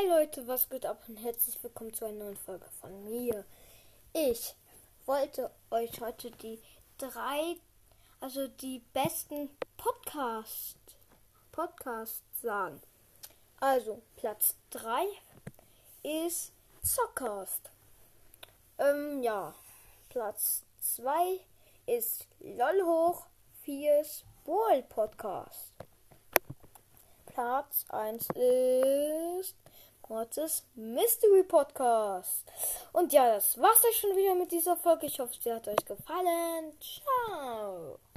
Hey Leute, was geht ab und herzlich willkommen zu einer neuen Folge von mir. Ich wollte euch heute die drei, also die besten Podcast, Podcasts sagen. Also, Platz 3 ist Zockcast. Ähm, ja. Platz 2 ist LOL hoch 4's Ball Podcast. Platz 1 ist Mortis Mystery Podcast. Und ja, das war's euch schon wieder mit dieser Folge. Ich hoffe, sie hat euch gefallen. Ciao.